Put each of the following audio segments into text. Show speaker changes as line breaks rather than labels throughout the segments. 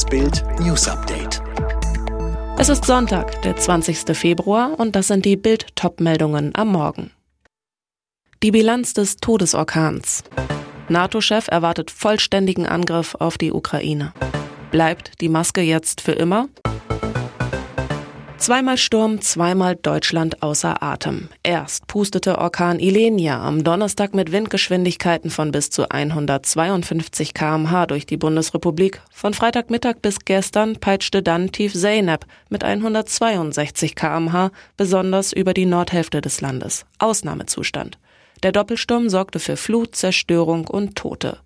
Das Bild News Update.
Es ist Sonntag, der 20. Februar, und das sind die Bild-Top-Meldungen am Morgen. Die Bilanz des Todesorkans. NATO-Chef erwartet vollständigen Angriff auf die Ukraine. Bleibt die Maske jetzt für immer? Zweimal Sturm, zweimal Deutschland außer Atem. Erst pustete Orkan Ilenia am Donnerstag mit Windgeschwindigkeiten von bis zu 152 kmh durch die Bundesrepublik. Von Freitagmittag bis gestern peitschte dann Tief Zeynep mit 162 kmh besonders über die Nordhälfte des Landes. Ausnahmezustand. Der Doppelsturm sorgte für Flut, Zerstörung und Tote.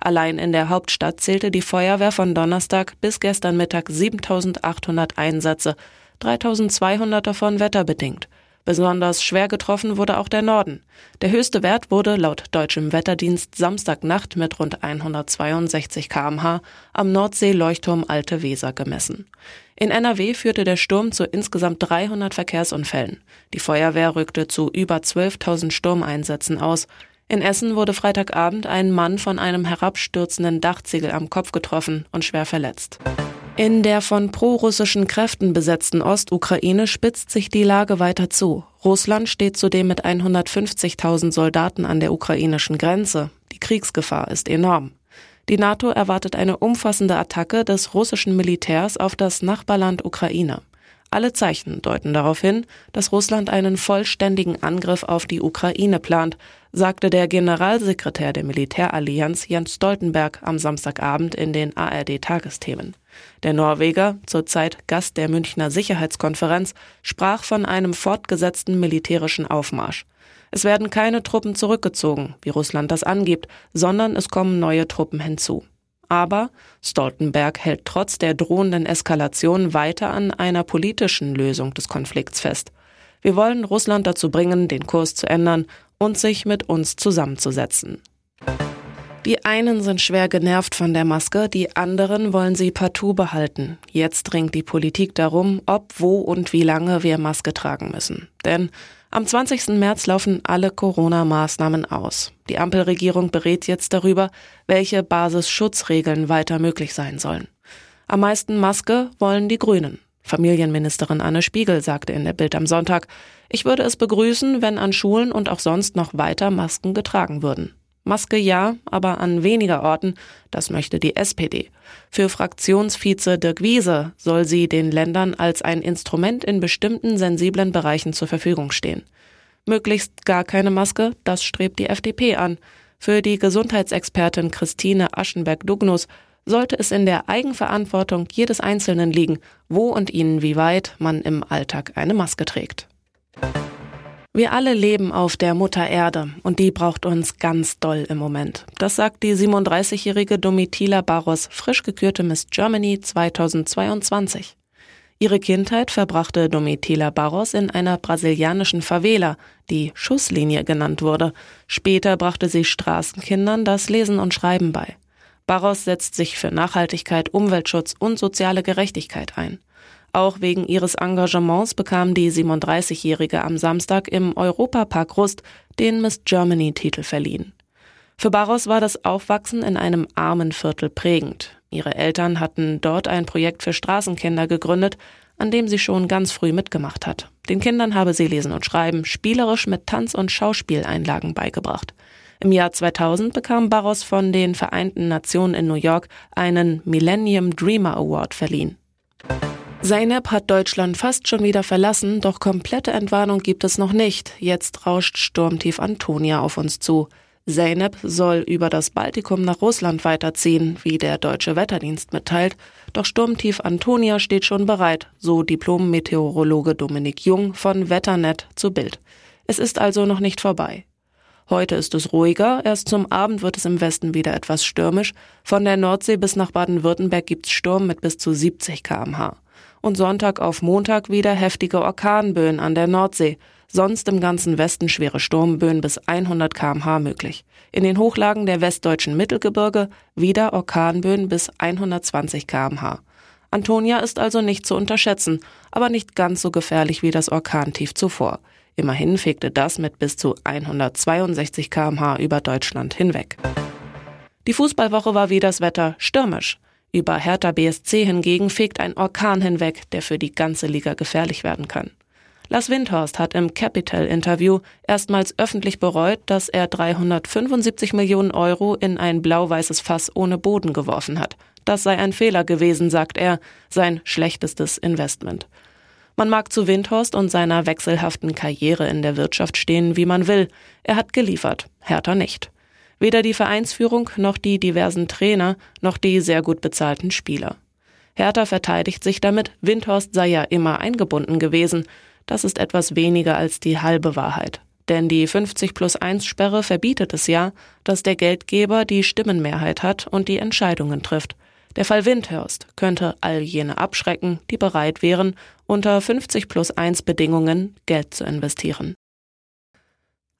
Allein in der Hauptstadt zählte die Feuerwehr von Donnerstag bis gestern Mittag 7800 Einsätze 3200 davon wetterbedingt. Besonders schwer getroffen wurde auch der Norden. Der höchste Wert wurde laut deutschem Wetterdienst Samstagnacht mit rund 162 kmh am Nordsee-Leuchtturm Alte Weser gemessen. In NRW führte der Sturm zu insgesamt 300 Verkehrsunfällen. Die Feuerwehr rückte zu über 12.000 Sturmeinsätzen aus. In Essen wurde Freitagabend ein Mann von einem herabstürzenden Dachziegel am Kopf getroffen und schwer verletzt. In der von prorussischen Kräften besetzten Ostukraine spitzt sich die Lage weiter zu. Russland steht zudem mit 150.000 Soldaten an der ukrainischen Grenze. Die Kriegsgefahr ist enorm. Die NATO erwartet eine umfassende Attacke des russischen Militärs auf das Nachbarland Ukraine. Alle Zeichen deuten darauf hin, dass Russland einen vollständigen Angriff auf die Ukraine plant, sagte der Generalsekretär der Militärallianz Jens Stoltenberg am Samstagabend in den ARD-Tagesthemen. Der Norweger, zurzeit Gast der Münchner Sicherheitskonferenz, sprach von einem fortgesetzten militärischen Aufmarsch. Es werden keine Truppen zurückgezogen, wie Russland das angibt, sondern es kommen neue Truppen hinzu. Aber Stoltenberg hält trotz der drohenden Eskalation weiter an einer politischen Lösung des Konflikts fest. Wir wollen Russland dazu bringen, den Kurs zu ändern und sich mit uns zusammenzusetzen. Die einen sind schwer genervt von der Maske, die anderen wollen sie partout behalten. Jetzt dringt die Politik darum, ob, wo und wie lange wir Maske tragen müssen. Denn am 20. März laufen alle Corona-Maßnahmen aus. Die Ampelregierung berät jetzt darüber, welche Basisschutzregeln weiter möglich sein sollen. Am meisten Maske wollen die Grünen. Familienministerin Anne Spiegel sagte in der Bild am Sonntag, ich würde es begrüßen, wenn an Schulen und auch sonst noch weiter Masken getragen würden. Maske ja, aber an weniger Orten, das möchte die SPD. Für Fraktionsvize Dirk Wiese soll sie den Ländern als ein Instrument in bestimmten sensiblen Bereichen zur Verfügung stehen. Möglichst gar keine Maske, das strebt die FDP an. Für die Gesundheitsexpertin Christine Aschenberg-Dugnus sollte es in der Eigenverantwortung jedes Einzelnen liegen, wo und inwieweit man im Alltag eine Maske trägt. Wir alle leben auf der Mutter Erde und die braucht uns ganz doll im Moment. Das sagt die 37-jährige Domitila Barros, frisch gekürte Miss Germany 2022. Ihre Kindheit verbrachte Domitila Barros in einer brasilianischen Favela, die Schusslinie genannt wurde. Später brachte sie Straßenkindern das Lesen und Schreiben bei. Barros setzt sich für Nachhaltigkeit, Umweltschutz und soziale Gerechtigkeit ein. Auch wegen ihres Engagements bekam die 37-Jährige am Samstag im Europapark Rust den Miss Germany-Titel verliehen. Für Barros war das Aufwachsen in einem armen Viertel prägend. Ihre Eltern hatten dort ein Projekt für Straßenkinder gegründet, an dem sie schon ganz früh mitgemacht hat. Den Kindern habe sie Lesen und Schreiben spielerisch mit Tanz- und Schauspieleinlagen beigebracht. Im Jahr 2000 bekam Barros von den Vereinten Nationen in New York einen Millennium Dreamer Award verliehen. Zeynep hat Deutschland fast schon wieder verlassen, doch komplette Entwarnung gibt es noch nicht. Jetzt rauscht Sturmtief Antonia auf uns zu. Zeynep soll über das Baltikum nach Russland weiterziehen, wie der deutsche Wetterdienst mitteilt. Doch Sturmtief Antonia steht schon bereit, so Diplom-Meteorologe Dominik Jung von Wetternet zu Bild. Es ist also noch nicht vorbei. Heute ist es ruhiger, erst zum Abend wird es im Westen wieder etwas stürmisch. Von der Nordsee bis nach Baden-Württemberg gibt's Sturm mit bis zu 70 kmh und Sonntag auf Montag wieder heftige Orkanböen an der Nordsee. Sonst im ganzen Westen schwere Sturmböen bis 100 kmh möglich. In den Hochlagen der westdeutschen Mittelgebirge wieder Orkanböen bis 120 kmh. Antonia ist also nicht zu unterschätzen, aber nicht ganz so gefährlich wie das Orkantief zuvor. Immerhin fegte das mit bis zu 162 kmh über Deutschland hinweg. Die Fußballwoche war wie das Wetter stürmisch. Über Hertha BSC hingegen fegt ein Orkan hinweg, der für die ganze Liga gefährlich werden kann. Lars Windhorst hat im Capital-Interview erstmals öffentlich bereut, dass er 375 Millionen Euro in ein blau-weißes Fass ohne Boden geworfen hat. Das sei ein Fehler gewesen, sagt er, sein schlechtestes Investment. Man mag zu Windhorst und seiner wechselhaften Karriere in der Wirtschaft stehen, wie man will. Er hat geliefert, Hertha nicht. Weder die Vereinsführung noch die diversen Trainer noch die sehr gut bezahlten Spieler. Hertha verteidigt sich damit, Windhorst sei ja immer eingebunden gewesen. Das ist etwas weniger als die halbe Wahrheit. Denn die 50 plus 1 Sperre verbietet es ja, dass der Geldgeber die Stimmenmehrheit hat und die Entscheidungen trifft. Der Fall Windhorst könnte all jene abschrecken, die bereit wären, unter 50 plus 1 Bedingungen Geld zu investieren.